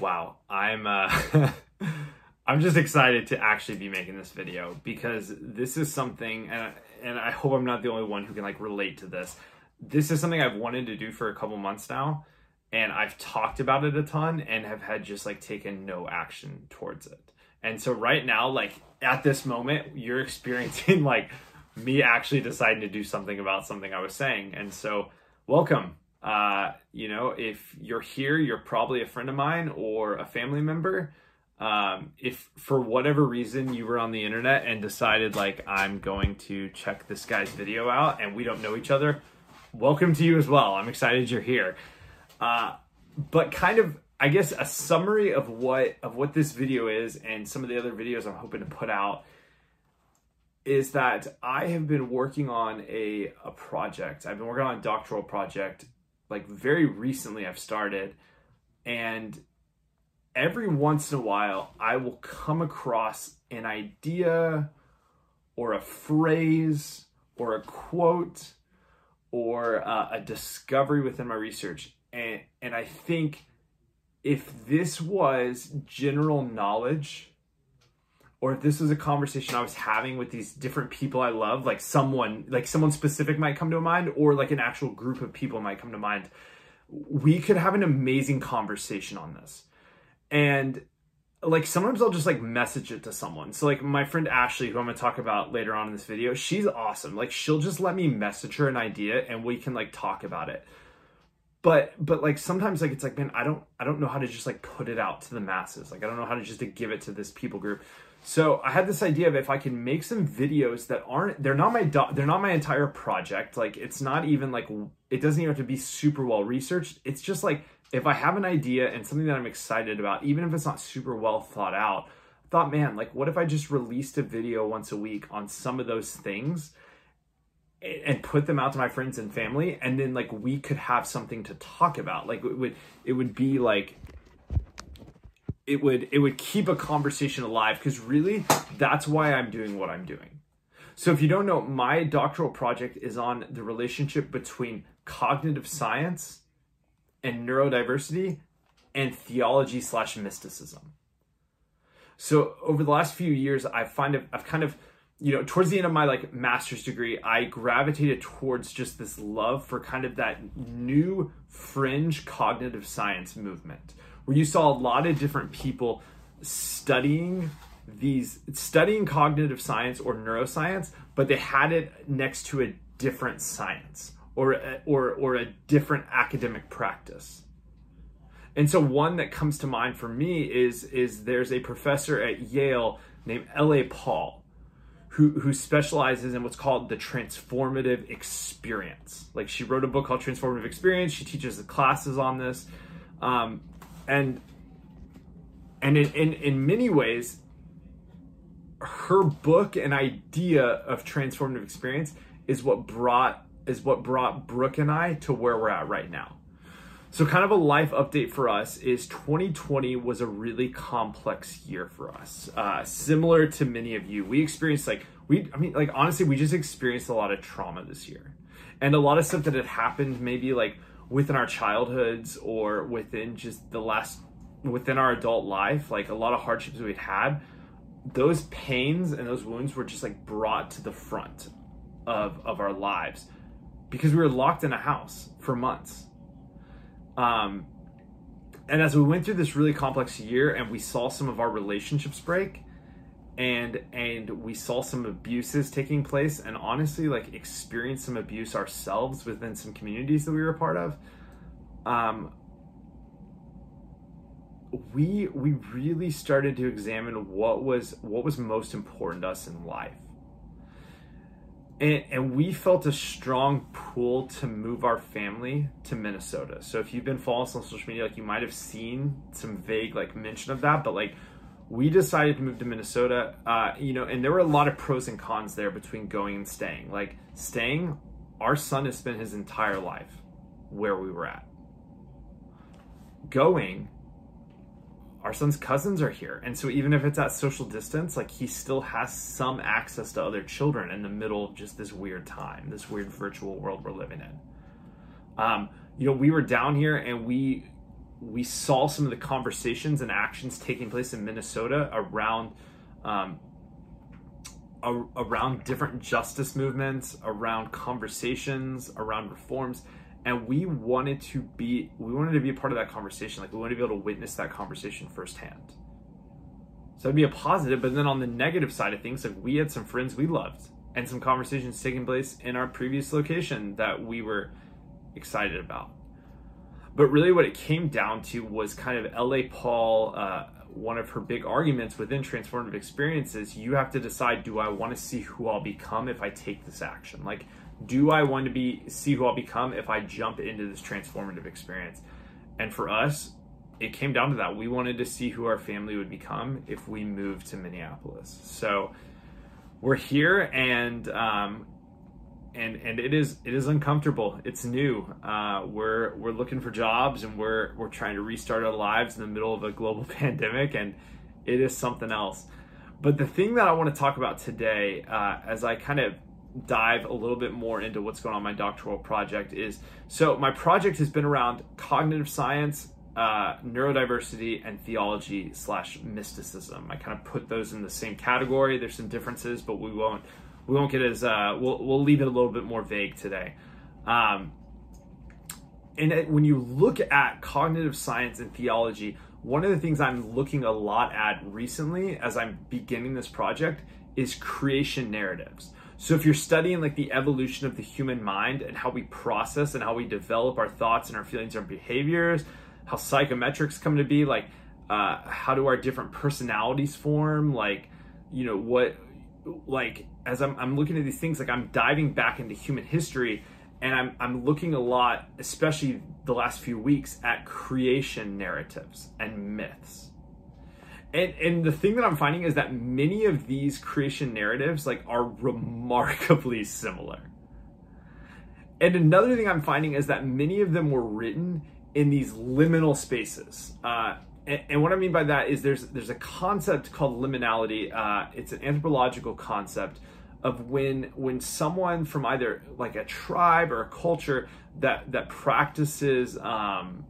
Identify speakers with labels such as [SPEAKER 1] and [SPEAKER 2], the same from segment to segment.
[SPEAKER 1] wow, I'm uh, I'm just excited to actually be making this video because this is something, and and I hope I'm not the only one who can like relate to this. This is something I've wanted to do for a couple months now, and I've talked about it a ton and have had just like taken no action towards it. And so right now, like at this moment, you're experiencing like me actually deciding to do something about something I was saying. And so, welcome. Uh, you know, if you're here, you're probably a friend of mine or a family member. Um, if for whatever reason you were on the internet and decided like I'm going to check this guy's video out and we don't know each other, welcome to you as well. I'm excited you're here. Uh, but kind of I guess a summary of what of what this video is and some of the other videos I'm hoping to put out is that I have been working on a a project. I've been working on a doctoral project like very recently I've started and every once in a while I will come across an idea or a phrase or a quote or uh, a discovery within my research and and I think if this was general knowledge or if this was a conversation I was having with these different people I love, like someone, like someone specific might come to mind, or like an actual group of people might come to mind, we could have an amazing conversation on this. And like sometimes I'll just like message it to someone. So like my friend Ashley, who I'm gonna talk about later on in this video, she's awesome. Like she'll just let me message her an idea and we can like talk about it. But but like sometimes like it's like man, I don't I don't know how to just like put it out to the masses. Like I don't know how to just to give it to this people group. So I had this idea of if I can make some videos that aren't they're not my do- they're not my entire project. Like it's not even like it doesn't even have to be super well researched. It's just like if I have an idea and something that I'm excited about, even if it's not super well thought out, I thought, man, like what if I just released a video once a week on some of those things and put them out to my friends and family and then like we could have something to talk about. Like it would it would be like it would it would keep a conversation alive because really that's why I'm doing what I'm doing. So if you don't know, my doctoral project is on the relationship between cognitive science and neurodiversity and theology slash mysticism. So over the last few years, I find I've, I've kind of you know towards the end of my like master's degree i gravitated towards just this love for kind of that new fringe cognitive science movement where you saw a lot of different people studying these studying cognitive science or neuroscience, but they had it next to a different science or or or a different academic practice. And so one that comes to mind for me is is there's a professor at Yale named L.A. Paul who who specializes in what's called the transformative experience. Like she wrote a book called Transformative Experience. She teaches the classes on this. Um, and and in, in in many ways her book and idea of transformative experience is what brought is what brought Brooke and I to where we're at right now. So kind of a life update for us is 2020 was a really complex year for us. Uh, similar to many of you, we experienced like we I mean like honestly we just experienced a lot of trauma this year. And a lot of stuff that had happened maybe like within our childhoods or within just the last within our adult life like a lot of hardships we'd had those pains and those wounds were just like brought to the front of of our lives because we were locked in a house for months. Um and as we went through this really complex year and we saw some of our relationships break and and we saw some abuses taking place and honestly like experienced some abuse ourselves within some communities that we were a part of um we we really started to examine what was what was most important to us in life and, and we felt a strong pull to move our family to Minnesota. So if you've been following us on social media, like you might have seen some vague like mention of that, but like we decided to move to Minnesota, uh, you know, and there were a lot of pros and cons there between going and staying. Like staying, our son has spent his entire life where we were at. Going, our son's cousins are here. And so even if it's at social distance, like he still has some access to other children in the middle of just this weird time, this weird virtual world we're living in. Um, you know, we were down here and we we saw some of the conversations and actions taking place in Minnesota around um, a, around different justice movements, around conversations, around reforms, and we wanted to be we wanted to be a part of that conversation. Like we wanted to be able to witness that conversation firsthand. So it'd be a positive, but then on the negative side of things, like we had some friends we loved and some conversations taking place in our previous location that we were excited about. But really, what it came down to was kind of L.A. Paul. Uh, one of her big arguments within transformative experiences, you have to decide: Do I want to see who I'll become if I take this action? Like, do I want to be see who I'll become if I jump into this transformative experience? And for us, it came down to that. We wanted to see who our family would become if we moved to Minneapolis. So we're here, and um, and and it is it is uncomfortable. It's new. Uh, we're we're looking for jobs, and we're we're trying to restart our lives in the middle of a global pandemic, and it is something else. But the thing that I want to talk about today, uh, as I kind of dive a little bit more into what's going on my doctoral project, is so my project has been around cognitive science uh, neurodiversity and theology slash mysticism. I kind of put those in the same category. There's some differences, but we won't we won't get as uh, we'll we'll leave it a little bit more vague today. Um, and it, when you look at cognitive science and theology, one of the things I'm looking a lot at recently as I'm beginning this project is creation narratives. So if you're studying like the evolution of the human mind and how we process and how we develop our thoughts and our feelings and behaviors, how psychometrics come to be, like uh, how do our different personalities form, like you know what, like as I'm, I'm looking at these things, like I'm diving back into human history, and I'm I'm looking a lot, especially the last few weeks, at creation narratives and myths. And, and the thing that I'm finding is that many of these creation narratives like are remarkably similar. And another thing I'm finding is that many of them were written in these liminal spaces. Uh, and, and, what I mean by that is there's there's a concept called liminality. Uh, it's an anthropological concept of when when someone from either like a tribe or a culture that that practices um,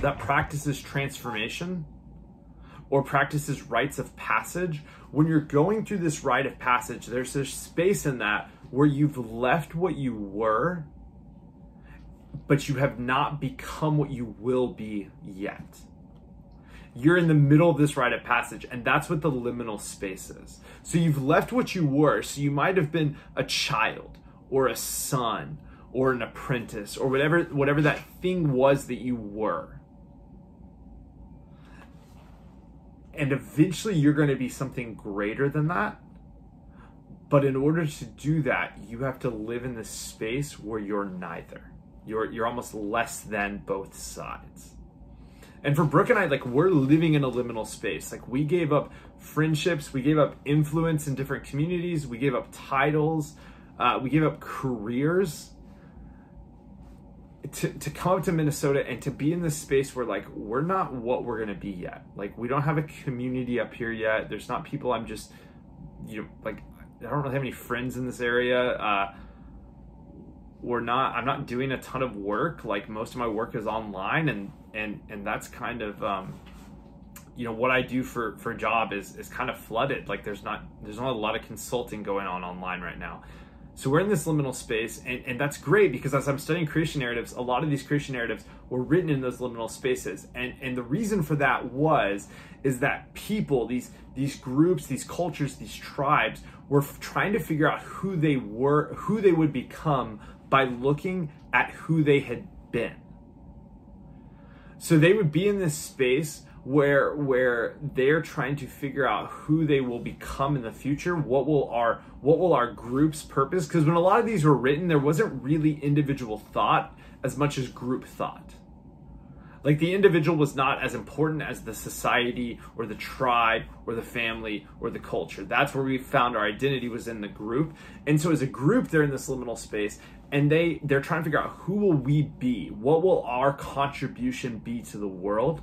[SPEAKER 1] that practices transformation or practices rites of passage when you're going through this rite of passage there's this space in that where you've left what you were but you have not become what you will be yet. You're in the middle of this rite of passage, and that's what the liminal space is. So you've left what you were. So you might have been a child or a son or an apprentice or whatever whatever that thing was that you were. And eventually you're going to be something greater than that. But in order to do that, you have to live in this space where you're neither. You're you're almost less than both sides. And for Brooke and I, like we're living in a liminal space. Like we gave up friendships, we gave up influence in different communities, we gave up titles, uh, we gave up careers to, to come up to Minnesota and to be in this space where like we're not what we're gonna be yet. Like we don't have a community up here yet. There's not people I'm just you know like I don't really have any friends in this area. Uh, we're not i'm not doing a ton of work like most of my work is online and and and that's kind of um you know what i do for for a job is is kind of flooded. Like there's not there's not a lot of consulting going on online right now. So we're in this liminal space and, and that's great because as i'm studying creation narratives a lot of these creation narratives were written in those liminal spaces. And and the reason for that was is that people these these groups these cultures these tribes were trying to figure out who they were who they would become by looking at who they had been. So they would be in this space where where they're trying to figure out who they will become in the future what will our what will our group's purpose because when a lot of these were written there wasn't really individual thought as much as group thought like the individual was not as important as the society or the tribe or the family or the culture. That's where we found our identity was in the group. And so as a group, they're in this liminal space and they they're trying to figure out who will we be? What will our contribution be to the world?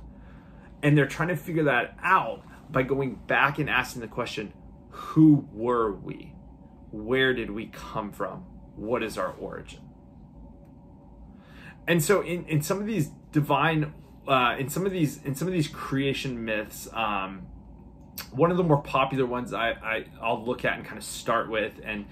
[SPEAKER 1] And they're trying to figure that out by going back and asking the question, who were we? Where did we come from? What is our origin? And so in, in some of these divine uh, in some of these in some of these creation myths, um, one of the more popular ones I, I I'll look at and kind of start with, and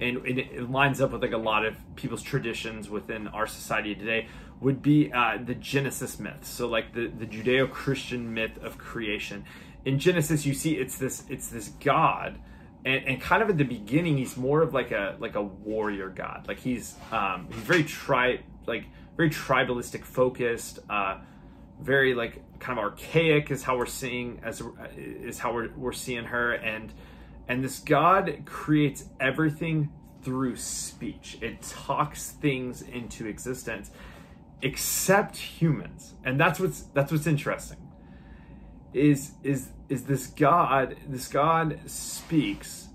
[SPEAKER 1] and it lines up with like a lot of people's traditions within our society today would be uh, the Genesis myth. So like the the Judeo-Christian myth of creation. In Genesis, you see it's this it's this God. And, and kind of at the beginning, he's more of like a like a warrior god. Like he's um, he's very tri like very tribalistic focused. Uh, very like kind of archaic is how we're seeing as is how we're, we're seeing her and and this god creates everything through speech. It talks things into existence except humans. And that's what's that's what's interesting is is is this god this god speaks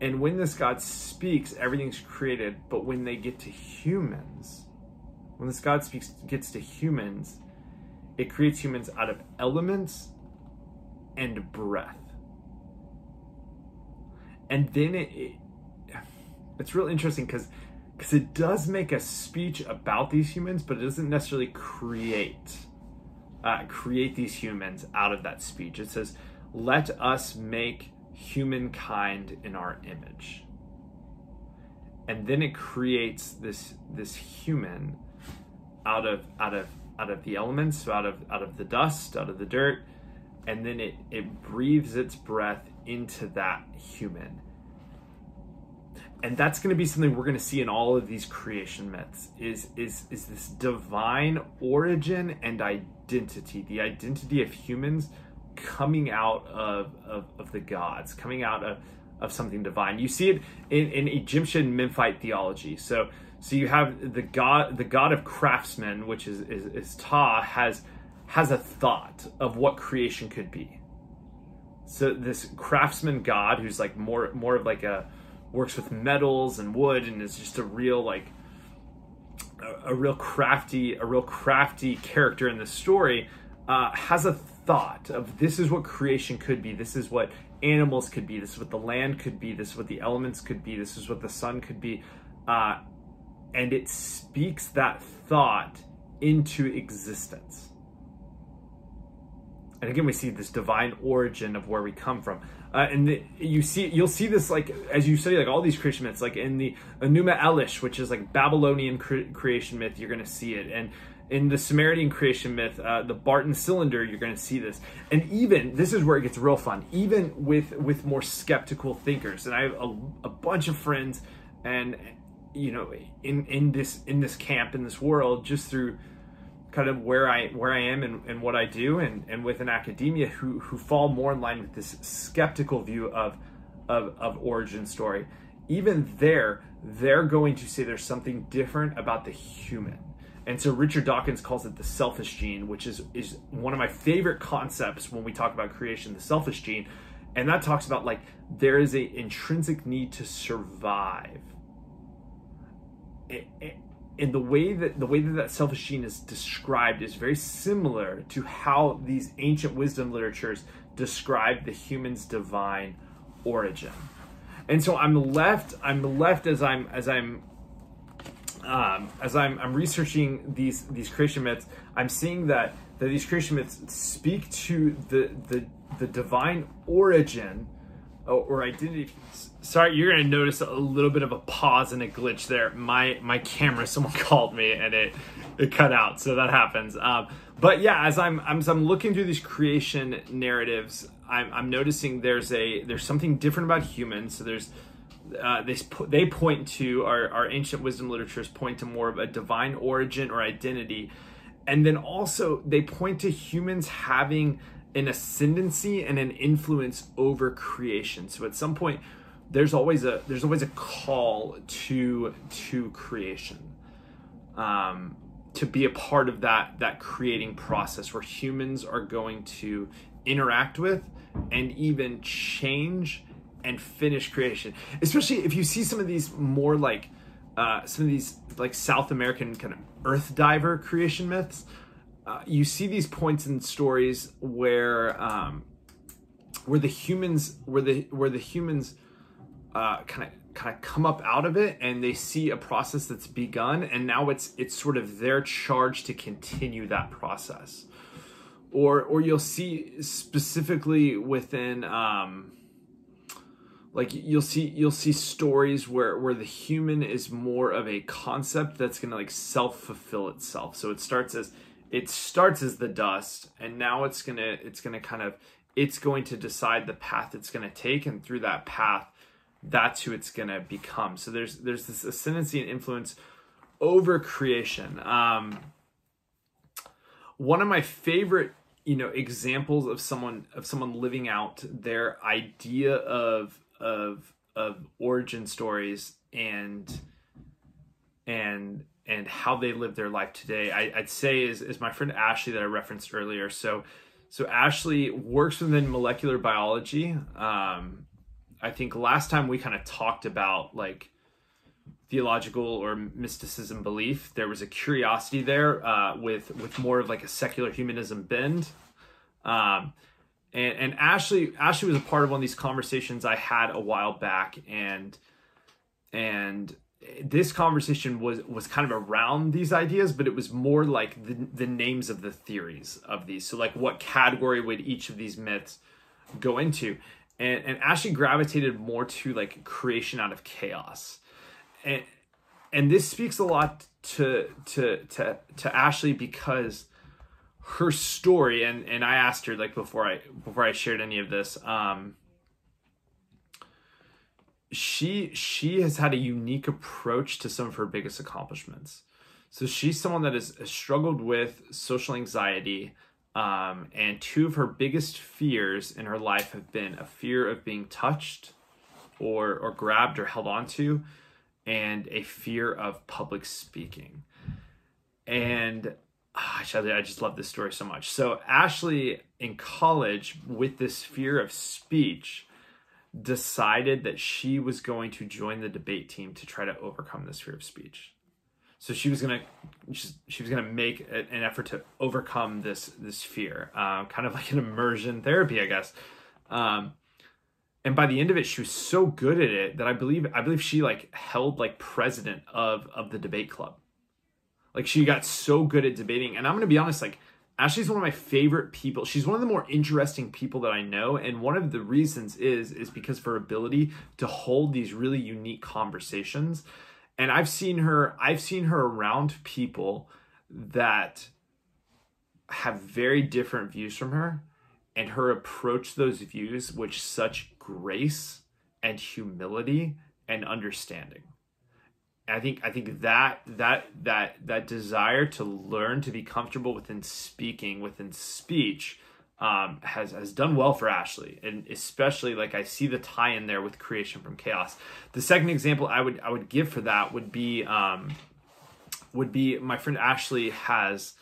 [SPEAKER 1] and when this god speaks everything's created. But when they get to humans when this god speaks gets to humans it creates humans out of elements and breath. And then it, it it's real interesting because because it does make a speech about these humans, but it doesn't necessarily create uh, create these humans out of that speech. It says, "Let us make humankind in our image," and then it creates this this human out of out of out of the elements, out of out of the dust, out of the dirt, and then it it breathes its breath into that human. And that's going to be something we're going to see in all of these creation myths is is is this divine origin and identity, the identity of humans coming out of of, of the gods, coming out of of something divine. You see it in, in Egyptian Memphite theology. So so you have the god, the god of craftsmen, which is, is, is Ptah, has has a thought of what creation could be. So this craftsman god, who's like more more of like a works with metals and wood, and is just a real like a, a real crafty a real crafty character in the story, uh, has a thought of this is what creation could be. This is what animals could be. This is what the land could be. This is what the elements could be. This is what the sun could be. Uh, and it speaks that thought into existence. And again, we see this divine origin of where we come from. Uh, and the, you see, you'll see this like as you study like all these creation myths, like in the Enuma Elish, which is like Babylonian cre- creation myth, you're going to see it, and in the Sumerian creation myth, uh, the Barton cylinder, you're going to see this. And even this is where it gets real fun. Even with with more skeptical thinkers, and I have a, a bunch of friends and you know in in this in this camp in this world just through kind of where I where I am and, and what I do and, and with an academia who who fall more in line with this skeptical view of of, of origin story. Even there they're going to say there's something different about the human. And so Richard Dawkins calls it the selfish gene which is is one of my favorite concepts when we talk about creation the selfish gene. And that talks about like there is a intrinsic need to survive in the way that the way that that selfish gene is described is very similar to how these ancient wisdom literatures describe the human's divine origin. And so I'm left I'm left as I'm as I'm um, as I'm, I'm researching these these creation myths, I'm seeing that that these creation myths speak to the the the divine origin or identity sorry you're gonna notice a little bit of a pause and a glitch there. My my camera someone called me and it it cut out so that happens. Um, but yeah as i'm i'm, as I'm looking through these creation narratives I'm, I'm noticing there's a there's something different about humans. So there's uh, they, they point to our, our ancient wisdom literatures point to more of a divine origin or identity. And then also they point to humans having an ascendancy and an influence over creation. So at some point, there's always a there's always a call to to creation, um, to be a part of that that creating process where humans are going to interact with and even change and finish creation. Especially if you see some of these more like uh, some of these like South American kind of earth diver creation myths uh, you see these points in stories where um, where the humans where the where the humans kind of kind of come up out of it and they see a process that's begun and now it's it's sort of their charge to continue that process or or you'll see specifically within um, like you'll see you'll see stories where where the human is more of a concept that's gonna like self fulfill itself. So it starts as it starts as the dust, and now it's gonna it's gonna kind of it's going to decide the path it's gonna take, and through that path, that's who it's gonna become. So there's there's this ascendancy and influence over creation. Um, one of my favorite you know examples of someone of someone living out their idea of of of origin stories and and and how they live their life today I, would say is, is my friend ashley that i referenced earlier so so ashley works within molecular biology um, i think last time we kind of talked about like theological or mysticism belief there was a curiosity there uh, with with more of like a secular humanism bend um, and, and Ashley Ashley was a part of one of these conversations I had a while back, and and this conversation was was kind of around these ideas, but it was more like the the names of the theories of these. So like what category would each of these myths go into? And and Ashley gravitated more to like creation out of chaos. And and this speaks a lot to to to to Ashley because her story and and I asked her like before I before I shared any of this um she she has had a unique approach to some of her biggest accomplishments. So she's someone that has, struggled with social anxiety um, and two of her biggest fears in her life have been a fear of being touched or or grabbed or held onto and a fear of public speaking. And oh, I just love this story so much. So Ashley in college, with this fear of speech, decided that she was going to join the debate team to try to overcome this fear of speech. So she was gonna, she was gonna make an effort to overcome this this fear, um, kind of like an immersion therapy, I guess. Um, and by the end of it, she was so good at it that I believe I believe she like held like president of of the debate club. Like she got so good at debating. And I'm to be honest, like Ashley's one of my favorite people. She's one of the more interesting people that I know. And one of the reasons is, is because of her ability to hold these really unique conversations. And I've seen her, I've seen her around people that have very different views from her and her approach those views with such grace and humility and understanding. I think I think that that that that desire to learn to be comfortable within speaking within speech um, has has done well for Ashley, and especially like I see the tie in there with creation from chaos. The second example I would I would give for that would be um, would be my friend Ashley has.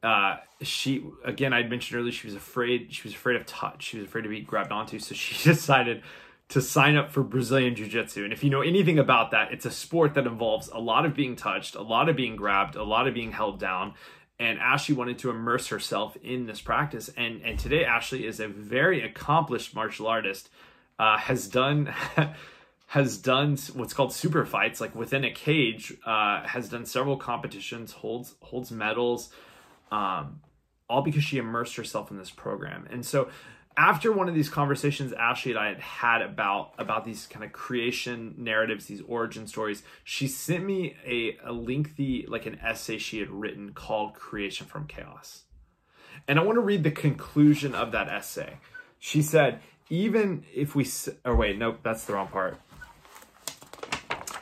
[SPEAKER 1] Uh, she again I mentioned earlier she was afraid she was afraid of touch she was afraid to be grabbed onto so she decided to sign up for Brazilian Jiu Jitsu. And if you know anything about that, it's a sport that involves a lot of being touched, a lot of being grabbed, a lot of being held down. And Ashley wanted to immerse herself in this practice. And, and today, Ashley is a very accomplished martial artist, uh, has done. has done what's called super fights like within a cage uh, has done several competitions holds holds medals um, all because she immersed herself in this program and so after one of these conversations Ashley and I had had about about these kind of creation narratives, these origin stories, she sent me a, a lengthy like an essay she had written called Creation from Chaos. And I want to read the conclusion of that essay. She said, even if we or oh, wait, nope, that's the wrong part.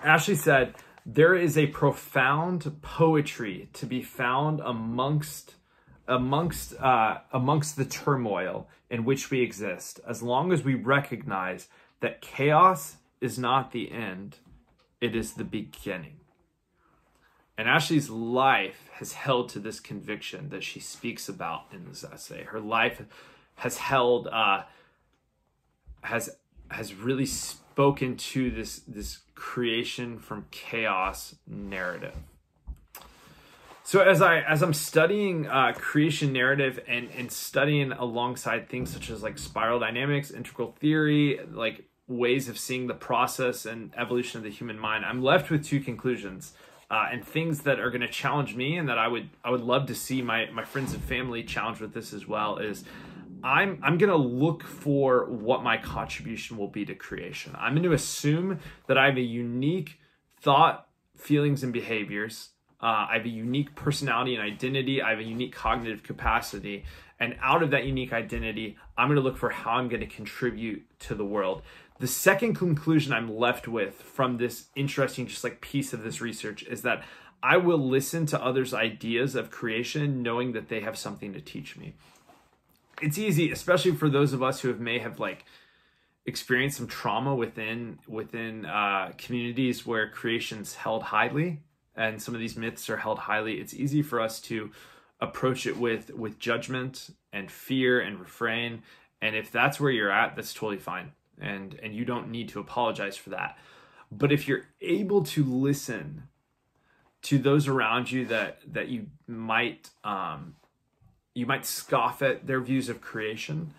[SPEAKER 1] Ashley said, there is a profound poetry to be found amongst amongst uh, amongst the turmoil in which we exist, as long as we recognize that chaos is not the end, it is the beginning. And Ashley's life has held to this conviction that she speaks about in this essay. Her life has held uh, has has really spoken to this this creation from chaos narrative so as I as I'm studying uh, creation narrative and and studying alongside things such as like spiral dynamics, integral theory, like ways of seeing the process and evolution of the human mind, I'm left with two conclusions. uh, and things that are going to challenge me and that I would I would love to see my my friends and family challenge with this as well is I'm I'm going to look for what my contribution will be to creation. I'm going to assume that I have a unique thought, feelings and behaviors. Uh, I have a unique personality and identity. I have a unique cognitive capacity. And out of that unique identity, I'm going to look for how I'm going to contribute to the world. The second conclusion I'm left with from this interesting, just like piece of this research is that I will listen to others' ideas of creation, knowing that they have something to teach me. It's easy, especially for those of us who have may have like experienced some trauma within within uh, communities where creation's held highly, and some of these myths are held highly. It's easy for us to approach it with with judgment and fear and refrain. And if that's where you're at, that's totally fine and and you don't need to apologize for that but if you're able to listen to those around you that that you might um you might scoff at their views of creation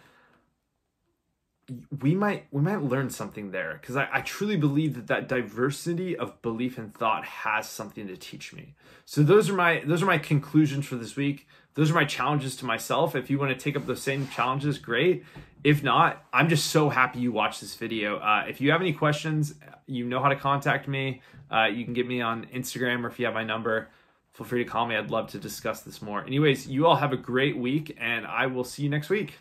[SPEAKER 1] we might we might learn something there because I, I truly believe that that diversity of belief and thought has something to teach me. So those are my those are my conclusions for this week. Those are my challenges to myself. If you want to take up those same challenges great. If not i'm just so happy you watched this video. Uh, if you have any questions you know how to contact me. Uh, you can get me on instagram or if you have my number feel free to call me. I'd love to discuss this more. Anyways you all have a great week and i will see you next week